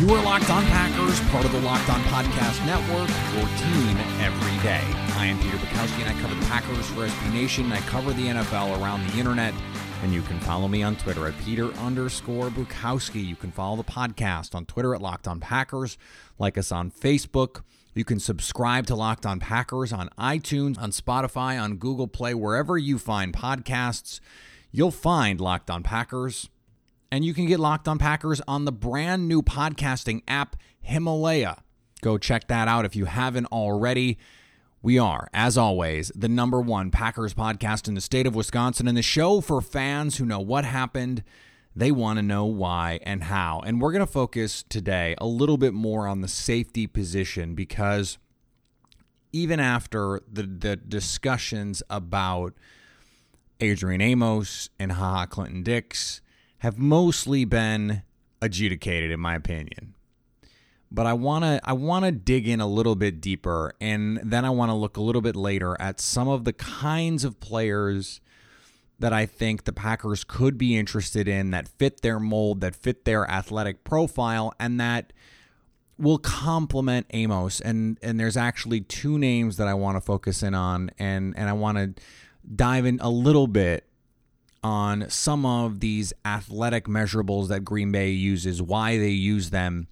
You are Locked On Packers, part of the Locked On Podcast Network, your team every day. I am Peter Bukowski, and I cover the Packers for SB Nation. I cover the NFL around the internet, and you can follow me on Twitter at Peter underscore Bukowski. You can follow the podcast on Twitter at Locked On Packers, like us on Facebook. You can subscribe to Locked On Packers on iTunes, on Spotify, on Google Play, wherever you find podcasts. You'll find Locked On Packers. And you can get Locked On Packers on the brand new podcasting app, Himalaya. Go check that out if you haven't already. We are, as always, the number one Packers podcast in the state of Wisconsin and the show for fans who know what happened. They want to know why and how. And we're going to focus today a little bit more on the safety position because even after the, the discussions about Adrian Amos and Haha Clinton Dix, have mostly been adjudicated in my opinion. But I want to I want to dig in a little bit deeper and then I want to look a little bit later at some of the kinds of players that I think the Packers could be interested in that fit their mold, that fit their athletic profile and that will complement Amos and and there's actually two names that I want to focus in on and and I want to dive in a little bit on some of these athletic measurables that Green Bay uses, why they use them,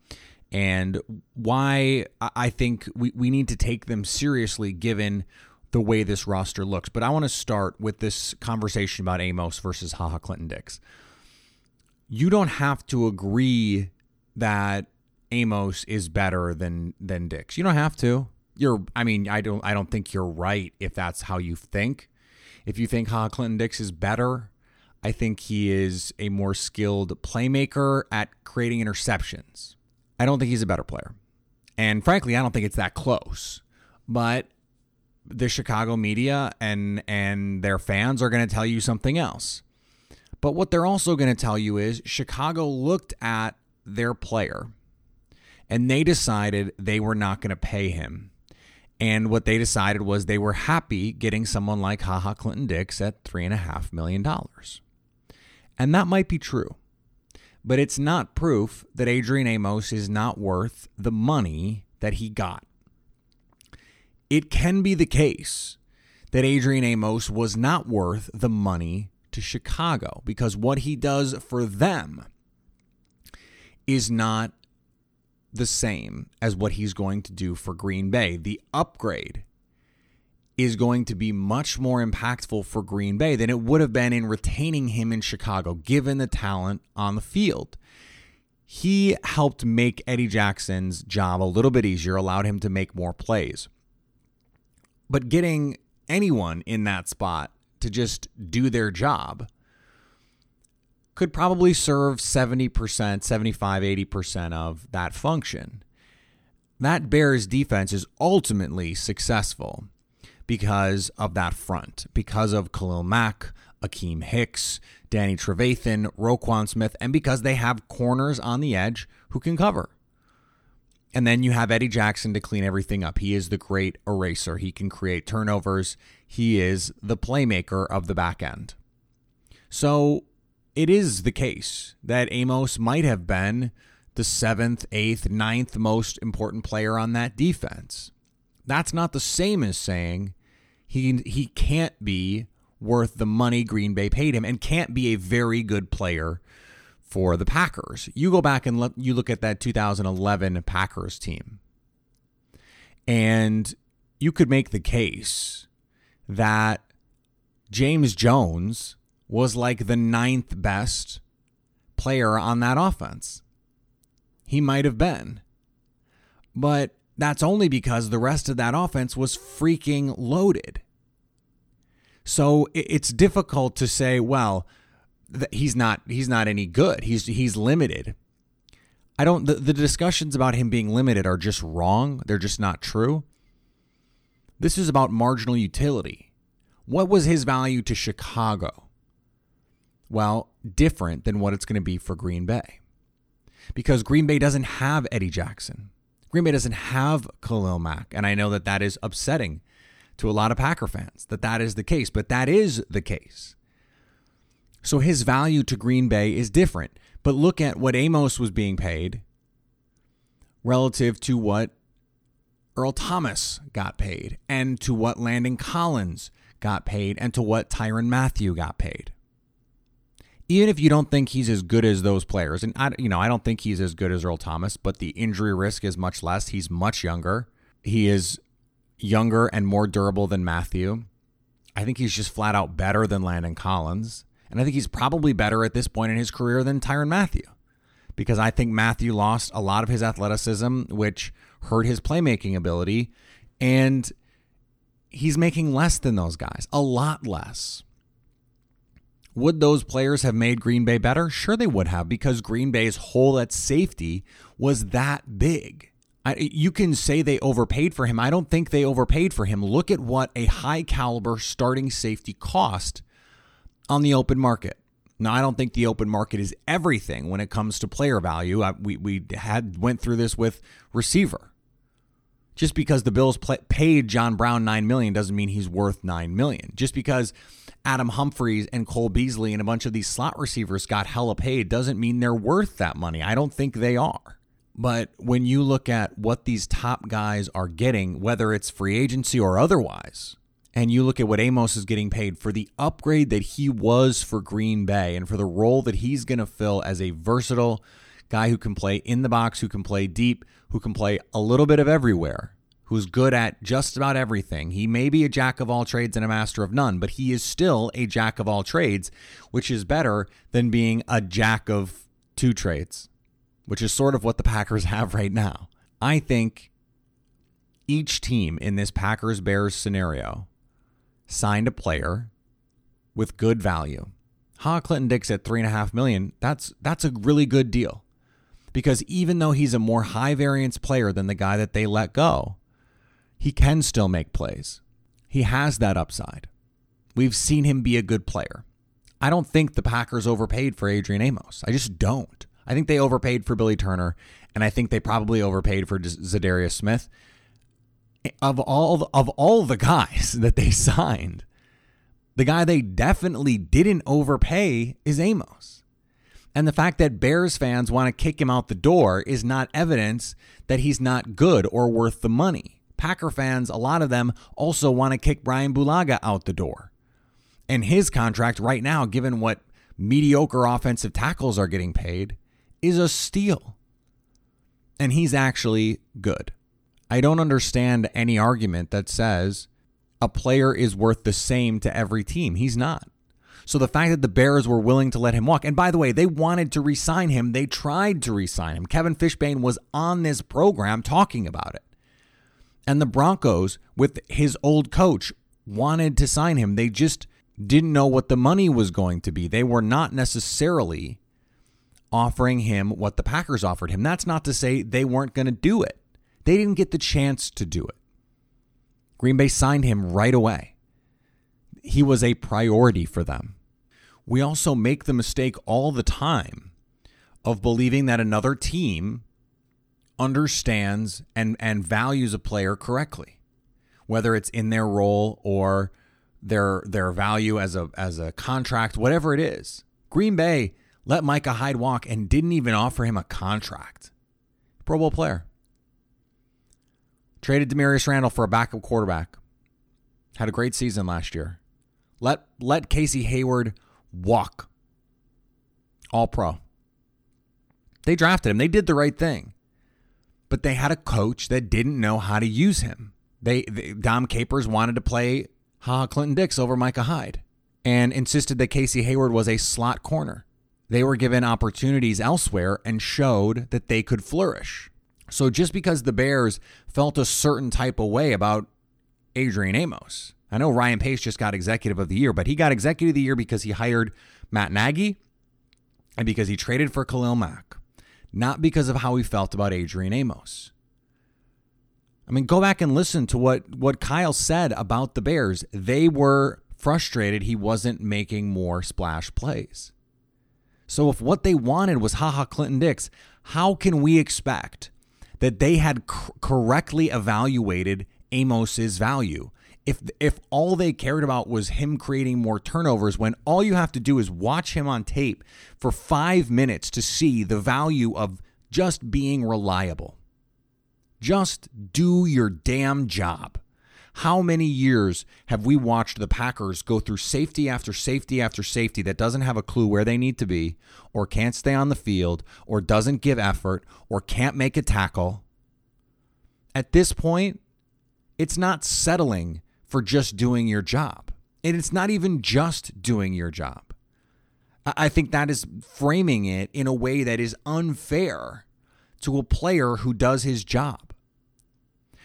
and why I think we, we need to take them seriously given the way this roster looks. But I want to start with this conversation about Amos versus Haha Clinton Dix. You don't have to agree that Amos is better than than Dix. You don't have to. You're I mean, I don't I don't think you're right if that's how you think. If you think Haha Clinton Dix is better, I think he is a more skilled playmaker at creating interceptions. I don't think he's a better player. And frankly, I don't think it's that close. But the Chicago media and and their fans are going to tell you something else. But what they're also going to tell you is Chicago looked at their player and they decided they were not going to pay him. And what they decided was they were happy getting someone like Haha Clinton Dix at $3.5 million. And that might be true. But it's not proof that Adrian Amos is not worth the money that he got. It can be the case that Adrian Amos was not worth the money to Chicago because what he does for them is not the same as what he's going to do for Green Bay. The upgrade is going to be much more impactful for Green Bay than it would have been in retaining him in Chicago, given the talent on the field. He helped make Eddie Jackson's job a little bit easier, allowed him to make more plays. But getting anyone in that spot to just do their job could probably serve 70%, 75, 80% of that function. That Bears defense is ultimately successful because of that front, because of Khalil Mack, Akiem Hicks, Danny Trevathan, Roquan Smith, and because they have corners on the edge who can cover. And then you have Eddie Jackson to clean everything up. He is the great eraser. He can create turnovers. He is the playmaker of the back end. So it is the case that Amos might have been the seventh, eighth, ninth most important player on that defense. That's not the same as saying he he can't be worth the money Green Bay paid him and can't be a very good player for the Packers. You go back and look, you look at that 2011 Packers team, and you could make the case that James Jones was like the ninth best player on that offense. He might have been. But that's only because the rest of that offense was freaking loaded. So it's difficult to say, well, he's not he's not any good. He's he's limited. I don't the, the discussions about him being limited are just wrong. They're just not true. This is about marginal utility. What was his value to Chicago? Well, different than what it's going to be for Green Bay. Because Green Bay doesn't have Eddie Jackson. Green Bay doesn't have Khalil Mack. And I know that that is upsetting to a lot of Packer fans that that is the case, but that is the case. So his value to Green Bay is different. But look at what Amos was being paid relative to what Earl Thomas got paid and to what Landon Collins got paid and to what Tyrann Mathieu got paid. Even if you don't think he's as good as those players, and I, you know, I don't think he's as good as Earl Thomas, but the injury risk is much less. He's much younger. He is younger and more durable than Mathieu. I think he's just flat out better than Landon Collins. And I think he's probably better at this point in his career than Tyrann Mathieu, because I think Mathieu lost a lot of his athleticism, which hurt his playmaking ability. And he's making less than those guys, a lot less. Would those players have made Green Bay better? Sure, they would have because Green Bay's hole at safety was that big. I, you can say they overpaid for him. I don't think they overpaid for him. Look at what a high caliber starting safety cost on the open market. Now, I don't think the open market is everything when it comes to player value. I, we we had went through this with receiver. Just because the Bills play, paid John Brown nine million doesn't mean he's worth nine million. Just because Adam Humphries and Cole Beasley and a bunch of these slot receivers got hella paid doesn't mean they're worth that money. I don't think they are. But when you look at what these top guys are getting, whether it's free agency or otherwise, and you look at what Amos is getting paid for the upgrade that he was for Green Bay and for the role that he's going to fill as a versatile guy who can play in the box, who can play deep, who can play a little bit of everywhere, who's good at just about everything. He may be a jack of all trades and a master of none, but he is still a jack of all trades, which is better than being a jack of two trades, which is sort of what the Packers have right now. I think each team in this Packers Bears scenario signed a player with good value. Ha Clinton Dix at three and a half million, that's that's a really good deal. Because even though he's a more high variance player than the guy that they let go, he can still make plays. He has that upside. We've seen him be a good player. I don't think the Packers overpaid for Adrian Amos. I just don't. I think they overpaid for Billy Turner, and I think they probably overpaid for Za'Darius Smith of all of all the guys that they signed, the guy they definitely didn't overpay is Amos. And the fact that Bears fans want to kick him out the door is not evidence that he's not good or worth the money. Packer fans, a lot of them also want to kick Brian Bulaga out the door. And his contract right now, given what mediocre offensive tackles are getting paid, is a steal. And he's actually good. I don't understand any argument that says a player is worth the same to every team. He's not. So the fact that the Bears were willing to let him walk, and by the way, they wanted to resign him. They tried to resign him. Kevin Fishbain was on this program talking about it. And the Broncos, with his old coach, wanted to sign him. They just didn't know what the money was going to be. They were not necessarily offering him what the Packers offered him. That's not to say they weren't going to do it. They didn't get the chance to do it. Green Bay signed him right away. He was a priority for them. We also make the mistake all the time of believing that another team understands and, and values a player correctly, whether it's in their role or their their value as a as a contract, whatever it is. Green Bay let Micah Hyde walk and didn't even offer him a contract. Pro Bowl player. Traded Damarious Randall for a backup quarterback. Had a great season last year. Let let Casey Hayward walk. All pro. They drafted him. They did the right thing. But they had a coach that didn't know how to use him. They, they Dom Capers wanted to play Ha Clinton Dix over Micah Hyde and insisted that Casey Hayward was a slot corner. They were given opportunities elsewhere and showed that they could flourish. So just because the Bears felt a certain type of way about Adrian Amos, I know Ryan Pace just got executive of the year, but he got executive of the year because he hired Matt Nagy and because he traded for Khalil Mack, not because of how he felt about Adrian Amos. I mean, go back and listen to what, what Kyle said about the Bears. They were frustrated he wasn't making more splash plays. So if what they wanted was haha Clinton Dix, how can we expect that they had c- correctly evaluated Amos's value? If if all they cared about was him creating more turnovers when all you have to do is watch him on tape for 5 minutes to see the value of just being reliable. Just do your damn job. How many years have we watched the Packers go through safety after safety after safety that doesn't have a clue where they need to be, or can't stay on the field, or doesn't give effort, or can't make a tackle? At this point, it's not settling for just doing your job. And it's not even just doing your job. I think that is framing it in a way that is unfair to a player who does his job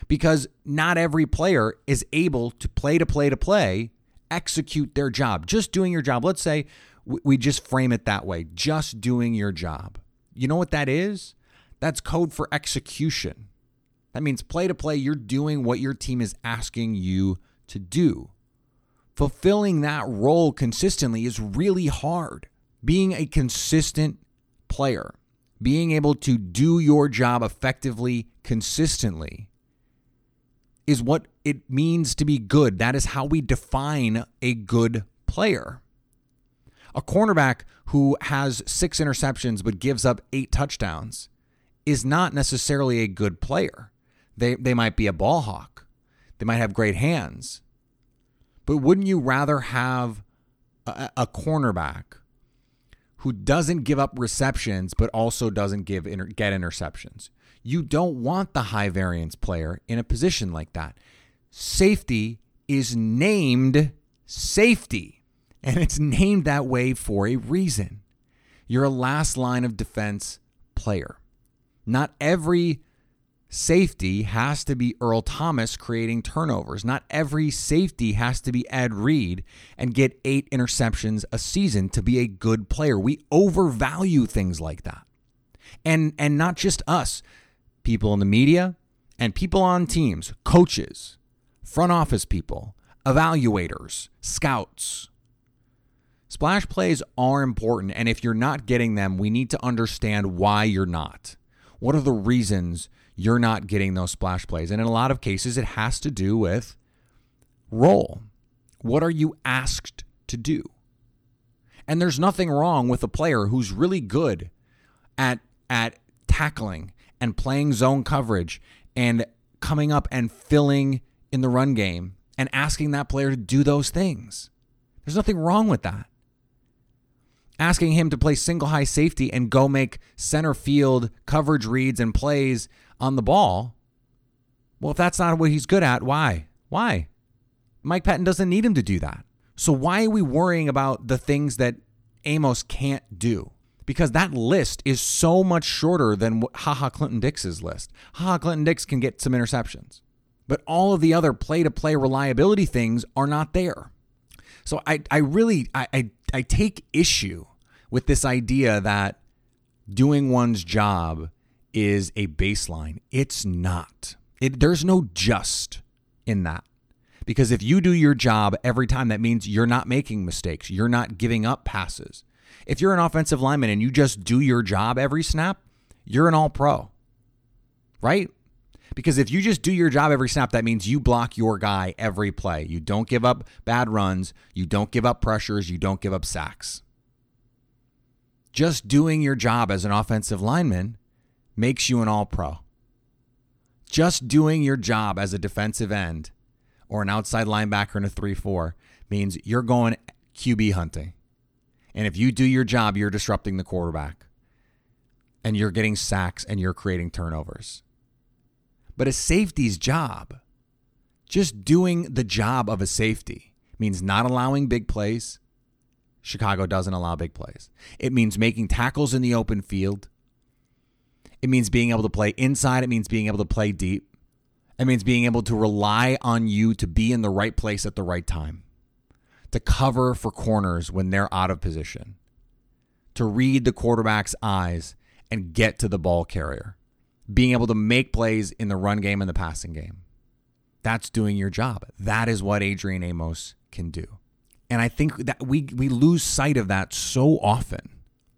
because not every player is able to play to play to play execute their job. Just doing your job. Let's say we just frame it that way just doing your job. You know what that is? That's code for execution. That means play to play, you're doing what your team is asking you to do. Fulfilling that role consistently is really hard. Being a consistent player, being able to do your job effectively, consistently, is what it means to be good. That is how we define a good player. A cornerback who has six interceptions but gives up eight touchdowns is not necessarily a good player. They, they might be a ball hawk, they might have great hands. But wouldn't you rather have a, a cornerback who doesn't give up receptions but also doesn't give inter- get interceptions? You don't want the high variance player in a position like that. Safety is named safety, and it's named that way for a reason. You're a last line of defense player. Not every safety has to be Earl Thomas creating turnovers. Not every safety has to be Ed Reed and get eight interceptions a season to be a good player. We overvalue things like that. And and not just us people in the media, and people on teams, coaches, front office people, evaluators, scouts. Splash plays are important, and if you're not getting them, we need to understand why you're not. What are the reasons you're not getting those splash plays? And in a lot of cases, it has to do with role. What are you asked to do? And there's nothing wrong with a player who's really good at at tackling and playing zone coverage and coming up and filling in the run game and asking that player to do those things. There's nothing wrong with that. Asking him to play single high safety and go make center field coverage reads and plays on the ball. Well, if that's not what he's good at, why? Why? Mike Pettine doesn't need him to do that. So why are we worrying about the things that Amos can't do? because that list is so much shorter than Haha Clinton Dix's list. Haha Clinton Dix can get some interceptions, but all of the other play to play reliability things are not there. So I, I really I, I, I take issue with this idea that doing one's job is a baseline. It's not. It, there's no just in that. Because if you do your job every time, that means you're not making mistakes. You're not giving up passes. If you're an offensive lineman and you just do your job every snap, you're an all pro, right? Because if you just do your job every snap, that means you block your guy every play. You don't give up bad runs, you don't give up pressures, you don't give up sacks. Just doing your job as an offensive lineman makes you an all pro. Just doing your job as a defensive end or an outside linebacker in a 3 4 means you're going QB hunting. And if you do your job, you're disrupting the quarterback and you're getting sacks and you're creating turnovers. But a safety's job, just doing the job of a safety, means not allowing big plays. Chicago doesn't allow big plays. It means making tackles in the open field. It means being able to play inside. It means being able to play deep. It means being able to rely on you to be in the right place at the right time, to cover for corners when they're out of position, to read the quarterback's eyes and get to the ball carrier, being able to make plays in the run game and the passing game. That's doing your job. That is what Adrian Amos can do. And I think that we we lose sight of that so often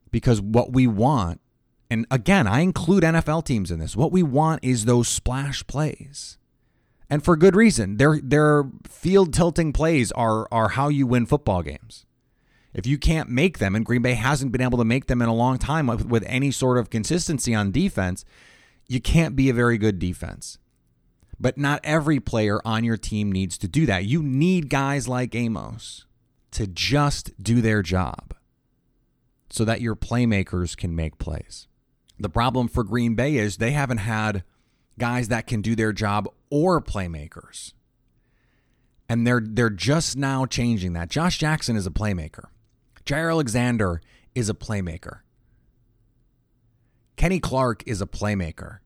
because what we want and again, I include NFL teams in this. What we want is those splash plays. And for good reason. Their their field tilting plays are are how you win football games. If you can't make them, and Green Bay hasn't been able to make them in a long time with, with any sort of consistency on defense, you can't be a very good defense. But not every player on your team needs to do that. You need guys like Amos to just do their job so that your playmakers can make plays. The problem for Green Bay is they haven't had guys that can do their job or playmakers. And they're they're just now changing that. Josh Jackson is a playmaker. Jaire Alexander is a playmaker. Kenny Clark is a playmaker.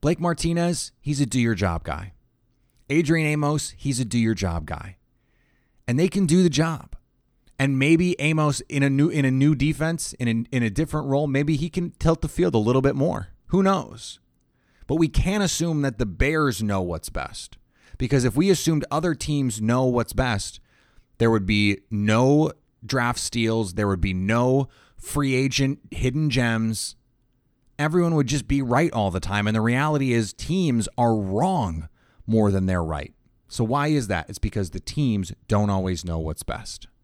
Blake Martinez, he's a do your job guy. Adrian Amos, he's a do your job guy. And they can do the job. And maybe Amos in a new in a new defense, in a, in a different role, maybe he can tilt the field a little bit more. Who knows? But we can't assume that the Bears know what's best. Because if we assumed other teams know what's best, there would be no draft steals, there would be no free agent hidden gems. Everyone would just be right all the time. And the reality is, teams are wrong more than they're right. So, why is that? It's because the teams don't always know what's best.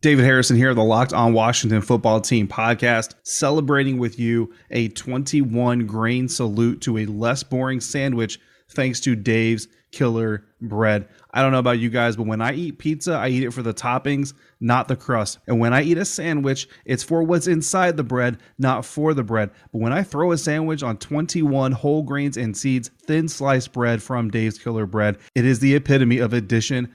David Harrison here, the Locked On Washington Football Team podcast, celebrating with you a 21 grain salute to a less boring sandwich thanks to Dave's Killer Bread. I don't know about you guys, but when I eat pizza, I eat it for the toppings, not the crust. And when I eat a sandwich, it's for what's inside the bread, not for the bread. But when I throw a sandwich on 21 whole grains and seeds, thin sliced bread from Dave's Killer Bread, it is the epitome of addition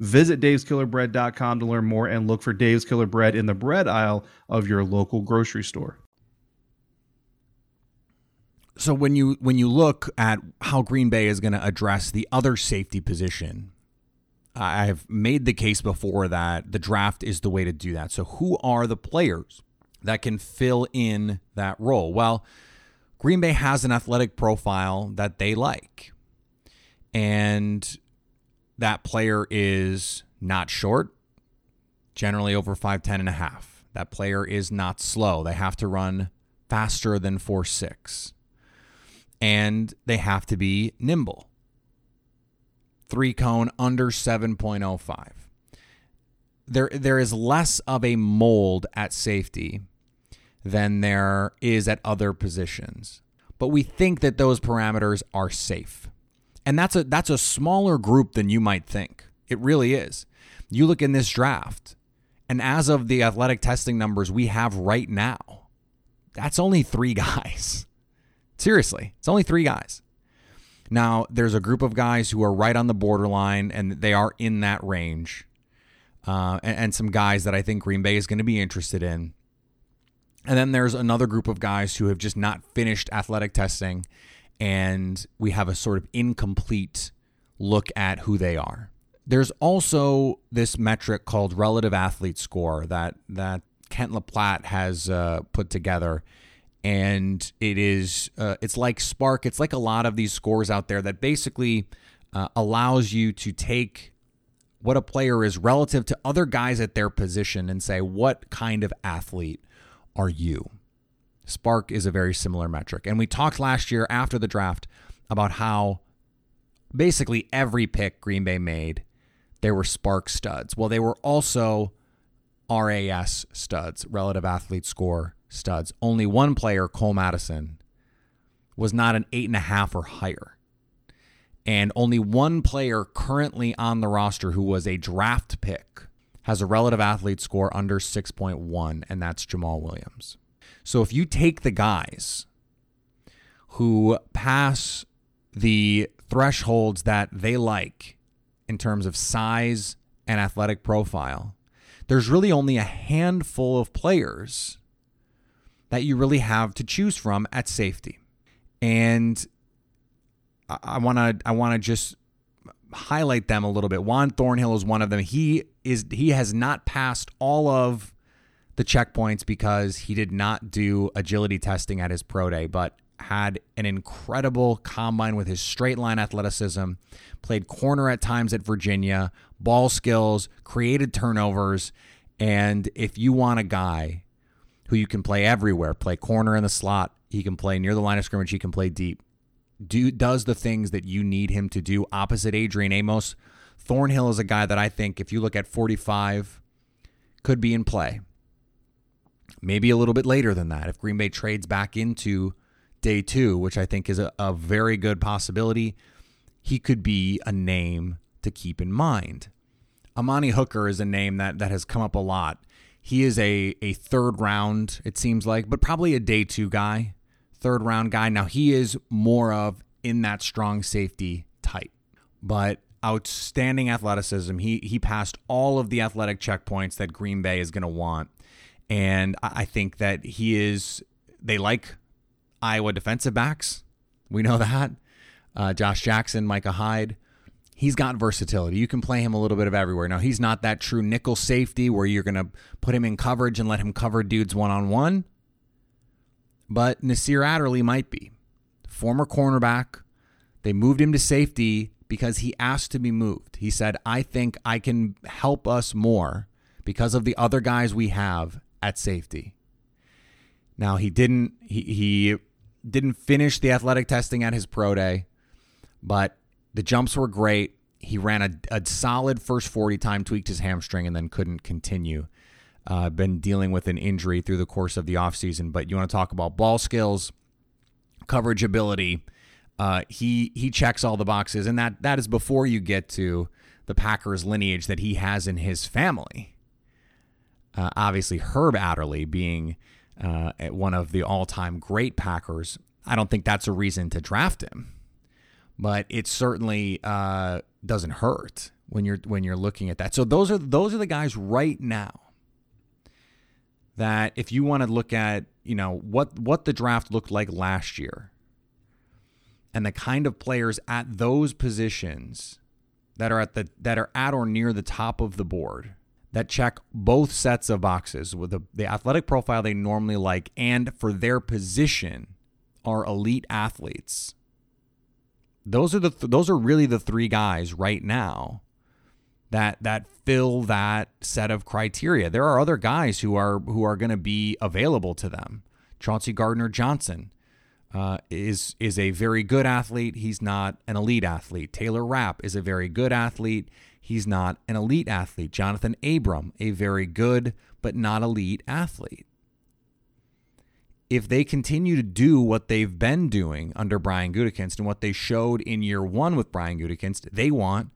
Visit daveskillerbread.com to learn more and look for Dave's Killer Bread in the bread aisle of your local grocery store. So when you when you look at how Green Bay is going to address the other safety position, I've made the case before that the draft is the way to do that. So who are the players that can fill in that role? Well, Green Bay has an athletic profile that they like. And that player is not short, generally over 5'10 and a half. That player is not slow. They have to run faster than 4'6. And they have to be nimble. three cone under 7.05. There, there is less of a mold at safety than there is at other positions. But we think that those parameters are safe. And that's a that's a smaller group than you might think. It really is. You look in this draft, and as of the athletic testing numbers we have right now, that's only 3 guys. Seriously, it's only 3 guys. Now, there's a group of guys who are right on the borderline and they are in that range. Uh, and, and some guys that I think Green Bay is going to be interested in. And then there's another group of guys who have just not finished athletic testing, and we have a sort of incomplete look at who they are. There's also this metric called relative athlete score that that Kent Lee Platte has uh, put together, and it is uh, it's like SPARQ. It's like a lot of these scores out there that basically uh, allows you to take what a player is relative to other guys at their position and say what kind of athlete are you? SPARQ is a very similar metric. And we talked last year after the draft about how basically every pick Green Bay made, they were SPARQ studs. Well, they were also RAS studs, relative athlete score studs. Only one player, Cole Madison, was not an eight and a half or higher. And only one player currently on the roster who was a draft pick has a relative athlete score under 6.1, and that's Jamaal Williams. So if you take the guys who pass the thresholds that they like in terms of size and athletic profile, there's really only a handful of players that you really have to choose from at safety. And I want to I want to just highlight them a little bit. Juan Thornhill is one of them. He is he has not passed all of the checkpoints because he did not do agility testing at his pro day, but had an incredible combine with his straight line athleticism, played corner at times at Virginia, ball skills, created turnovers, and if you want a guy who you can play everywhere, play corner in the slot, he can play near the line of scrimmage, he can play deep do does the things that you need him to do opposite Adrian Amos. Thornhill is a guy that I think if you look at 45 could be in play. Maybe a little bit later than that if Green Bay trades back into day 2, which I think is a, a very good possibility, he could be a name to keep in mind. Amani Hooker is a name that that has come up a lot. He is a a third round, it seems like, but probably a day 2 guy third round guy. Now he is more of in that strong safety type, but outstanding athleticism. He he passed all of the athletic checkpoints that Green Bay is going to want, and I think that he is. They like Iowa defensive backs. We know that. Uh, Josh Jackson, Micah Hyde. He's got versatility. You can play him a little bit of everywhere. Now, he's not that true nickel safety where you're going to put him in coverage and let him cover dudes one on one but Nasir Adderley might be. Former cornerback. They moved him to safety because he asked to be moved. He said, I think I can help us more because of the other guys we have at safety. Now he didn't he, he didn't finish the athletic testing at his pro day, but the jumps were great. He ran a, a solid first 40 time, tweaked his hamstring, and then couldn't continue uh, been dealing with an injury through the course of the offseason. But you want to talk about ball skills, coverage ability. Uh, he he checks all the boxes, and that that is before you get to the Packers lineage that he has in his family. Uh, obviously, Herb Adderley being uh, one of the all-time great Packers. I don't think that's a reason to draft him, but it certainly uh, doesn't hurt when you're when you're looking at that. So those are those are the guys right now that if you want to look at, you know, what what the draft looked like last year and the kind of players at those positions that are at the that are at or near the top of the board that check both sets of boxes with the, the athletic profile they normally like and for their position are elite athletes. Those are the those are really the three guys right now that that fill that set of criteria. There are other guys who are who are going to be available to them. Chauncey Gardner Johnson, uh, is is a very good athlete. He's not an elite athlete. Taylor Rapp is a very good athlete. He's not an elite athlete. Jonathan Abram, a very good but not elite athlete. If they continue to do what they've been doing under Brian Gutekunst and what they showed in year one with Brian Gutekunst, they want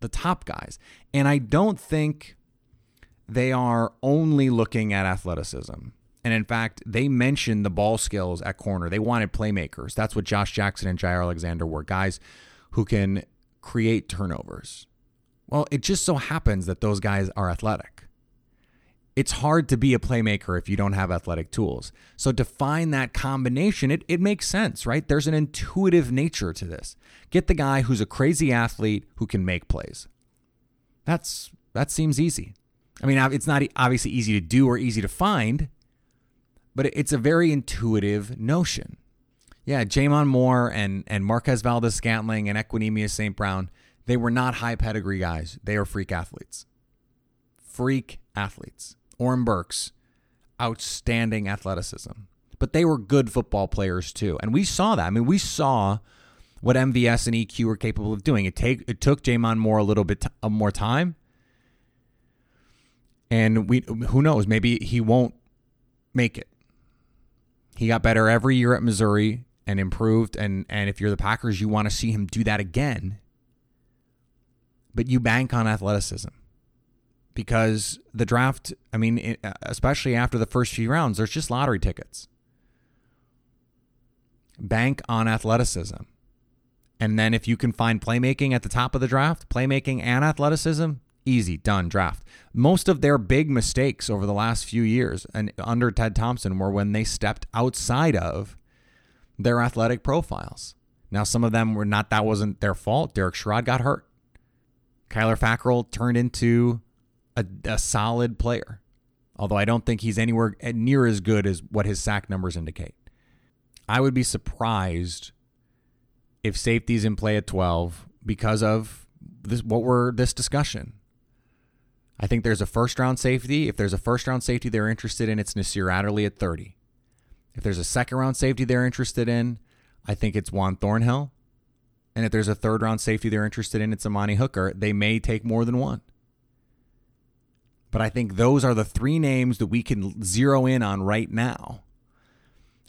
the top guys. And I don't think they are only looking at athleticism. And in fact, they mentioned the ball skills at corner. They wanted playmakers. That's what Josh Jackson and Jaire Alexander were guys who can create turnovers. Well, it just so happens that those guys are athletic. It's hard to be a playmaker if you don't have athletic tools. So to find that combination, it, it makes sense, right? There's an intuitive nature to this. Get the guy who's a crazy athlete who can make plays. That's that seems easy. I mean, it's not obviously easy to do or easy to find, but it's a very intuitive notion. Yeah, J'Mon Moore and and Marquez Valdes Scantling and Equanimeous St. Brown, they were not high pedigree guys. They are freak athletes. Freak athletes. Oren Burks, outstanding athleticism. But they were good football players too. And we saw that. I mean, we saw what MVS and EQ were capable of doing. It take it took J'Mon Moore a little bit t- uh, more time. And we who knows, maybe he won't make it. He got better every year at Missouri and improved. And, and if you're the Packers, you want to see him do that again. But you bank on athleticism because the draft, I mean, especially after the first few rounds, there's just lottery tickets. Bank on athleticism. And then if you can find playmaking at the top of the draft, playmaking and athleticism, easy, done, draft. Most of their big mistakes over the last few years and under Ted Thompson were when they stepped outside of their athletic profiles. Now, some of them were not, that wasn't their fault. Derek Sherrod got hurt. Kyler Fackrell turned into a, a solid player, although I don't think he's anywhere near as good as what his sack numbers indicate. I would be surprised if safety's in play at 12 because of this what we're this discussion. I think there's a first round safety. If there's a first round safety they're interested in, it's Nasir Adderley at 30. If there's a second round safety they're interested in, I think it's Juan Thornhill. And if there's a third round safety they're interested in, it's Amani Hooker. They may take more than one. But I think those are the three names that we can zero in on right now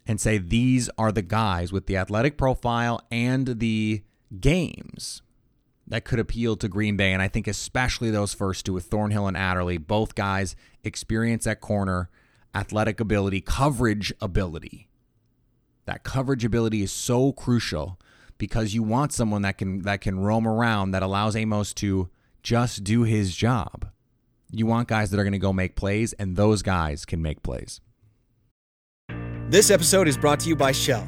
and say these are the guys with the athletic profile and the games that could appeal to Green Bay. And I think especially those first two with Thornhill and Adderley, both guys experience at corner, athletic ability, coverage ability. That coverage ability is so crucial because you want someone that can that can roam around that allows Amos to just do his job. You want guys that are going to go make plays and those guys can make plays. This episode is brought to you by Shell.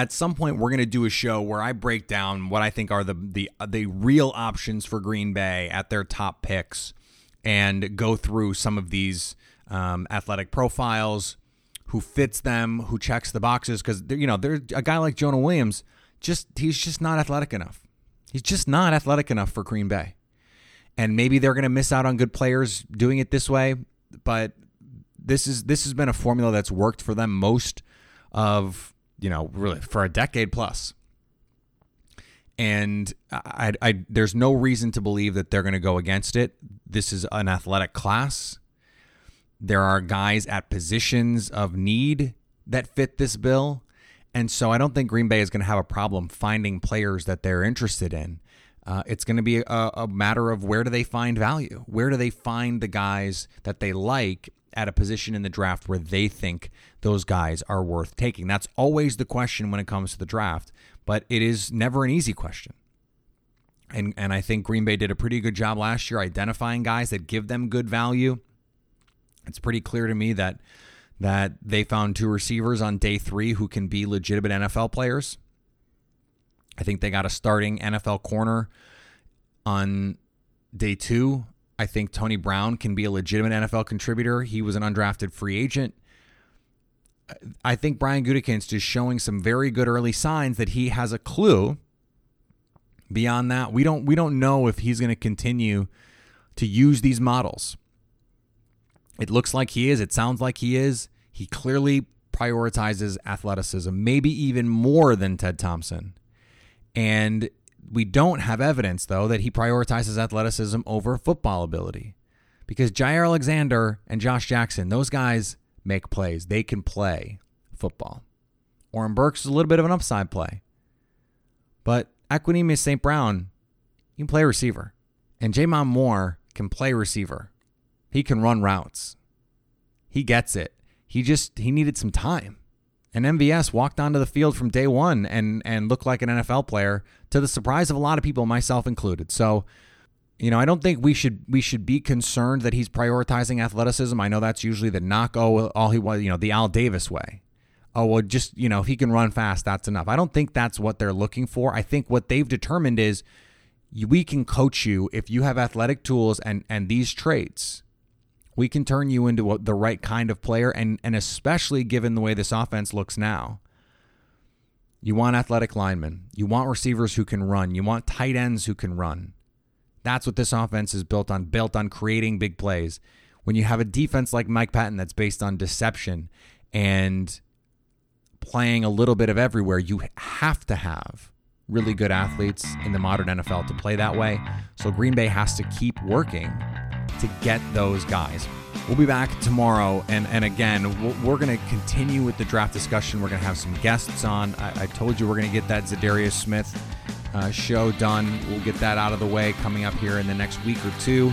At some point we're going to do a show where I break down what I think are the the the real options for Green Bay at their top picks and go through some of these um, athletic profiles, who fits them, who checks the boxes because you know there's a guy like Jonah Williams just he's just not athletic enough. He's just not athletic enough for Green Bay. And maybe they're going to miss out on good players doing it this way, but this is this has been a formula that's worked for them most of you know really for a decade plus and I, I, there's no reason to believe that they're going to go against it. This is an athletic class. There are guys at positions of need that fit this bill, and so I don't think Green Bay is going to have a problem finding players that they're interested in. Uh, it's going to be a, a matter of where do they find value? Where do they find the guys that they like at a position in the draft where they think those guys are worth taking? That's always the question when it comes to the draft but it is never an easy question. And and I think Green Bay did a pretty good job last year identifying guys that give them good value. It's pretty clear to me that that they found two receivers on day 3 who can be legitimate NFL players. I think they got a starting NFL corner on day 2. I think Tony Brown can be a legitimate NFL contributor. He was an undrafted free agent. I think Brian Gutekunst is showing some very good early signs that he has a clue. Beyond that, we don't we don't know if he's going to continue to use these models. It looks like he is. It sounds like he is. He clearly prioritizes athleticism, maybe even more than Ted Thompson. And we don't have evidence, though, that he prioritizes athleticism over football ability. Because Jaire Alexander and Josh Jackson, those guys make plays. They can play football. Oren Burks is a little bit of an upside play. But Equanimeous St. Brown, he can play receiver. And J'Mon Moore can play receiver. He can run routes. He gets it. He just he needed some time. And MVS walked onto the field from day one and and looked like an NFL player to the surprise of a lot of people, myself included. So you know, I don't think we should we should be concerned that he's prioritizing athleticism. I know that's usually the knock. Oh, all he was, you know, the Al Davis way. Oh, well, just you know, if he can run fast, that's enough. I don't think that's what they're looking for. I think what they've determined is we can coach you if you have athletic tools and and these traits. We can turn you into the right kind of player, and and especially given the way this offense looks now. You want athletic linemen. You want receivers who can run. You want tight ends who can run. That's what this offense is built on, built on creating big plays. When you have a defense like Mike Pettine that's based on deception and playing a little bit of everywhere, you have to have really good athletes in the modern NFL to play that way. So Green Bay has to keep working to get those guys. We'll be back tomorrow, and and again, we're going to continue with the draft discussion. We're going to have some guests on. I, I told you we're going to get that Za'Darius Smith uh, show done. We'll get that out of the way coming up here in the next week or two.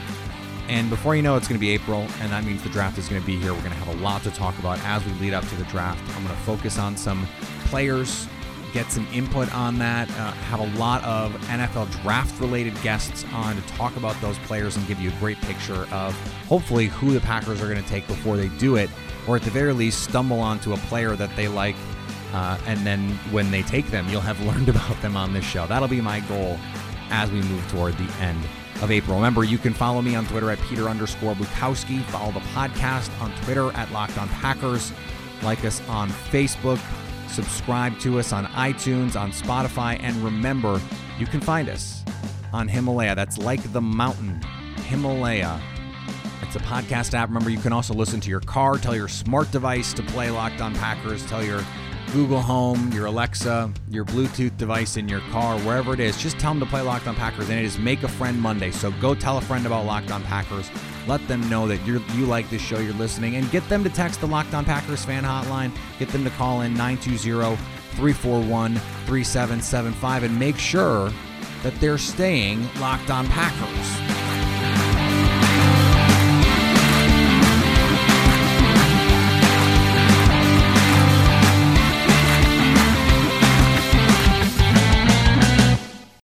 And before you know, it's going to be April, and that means the draft is going to be here. We're going to have a lot to talk about as we lead up to the draft. I'm going to focus on some players, get some input on that, uh, have a lot of NFL draft related guests on to talk about those players and give you a great picture of hopefully who the Packers are going to take before they do it, or at the very least, stumble onto a player that they like uh, and then when they take them, you'll have learned about them on this show. That'll be my goal as we move toward the end of April. Remember, you can follow me on Twitter at Peter underscore Bukowski. Follow the podcast on Twitter at Locked On Packers. Like us on Facebook. Subscribe to us on iTunes, on Spotify. And remember, you can find us on Himalaya. That's like the mountain, Himalaya. It's a podcast app. Remember, you can also listen to your car. Tell your smart device to play Locked On Packers. Tell your Google Home, your Alexa, your Bluetooth device in your car, wherever it is, just tell them to play Locked On Packers. And it is Make a Friend Monday. So go tell a friend about Locked On Packers. Let them know that you you like this show, you're listening, and get them to text the Locked On Packers fan hotline. Get them to call in 920 341 3775 and make sure that they're staying Locked On Packers.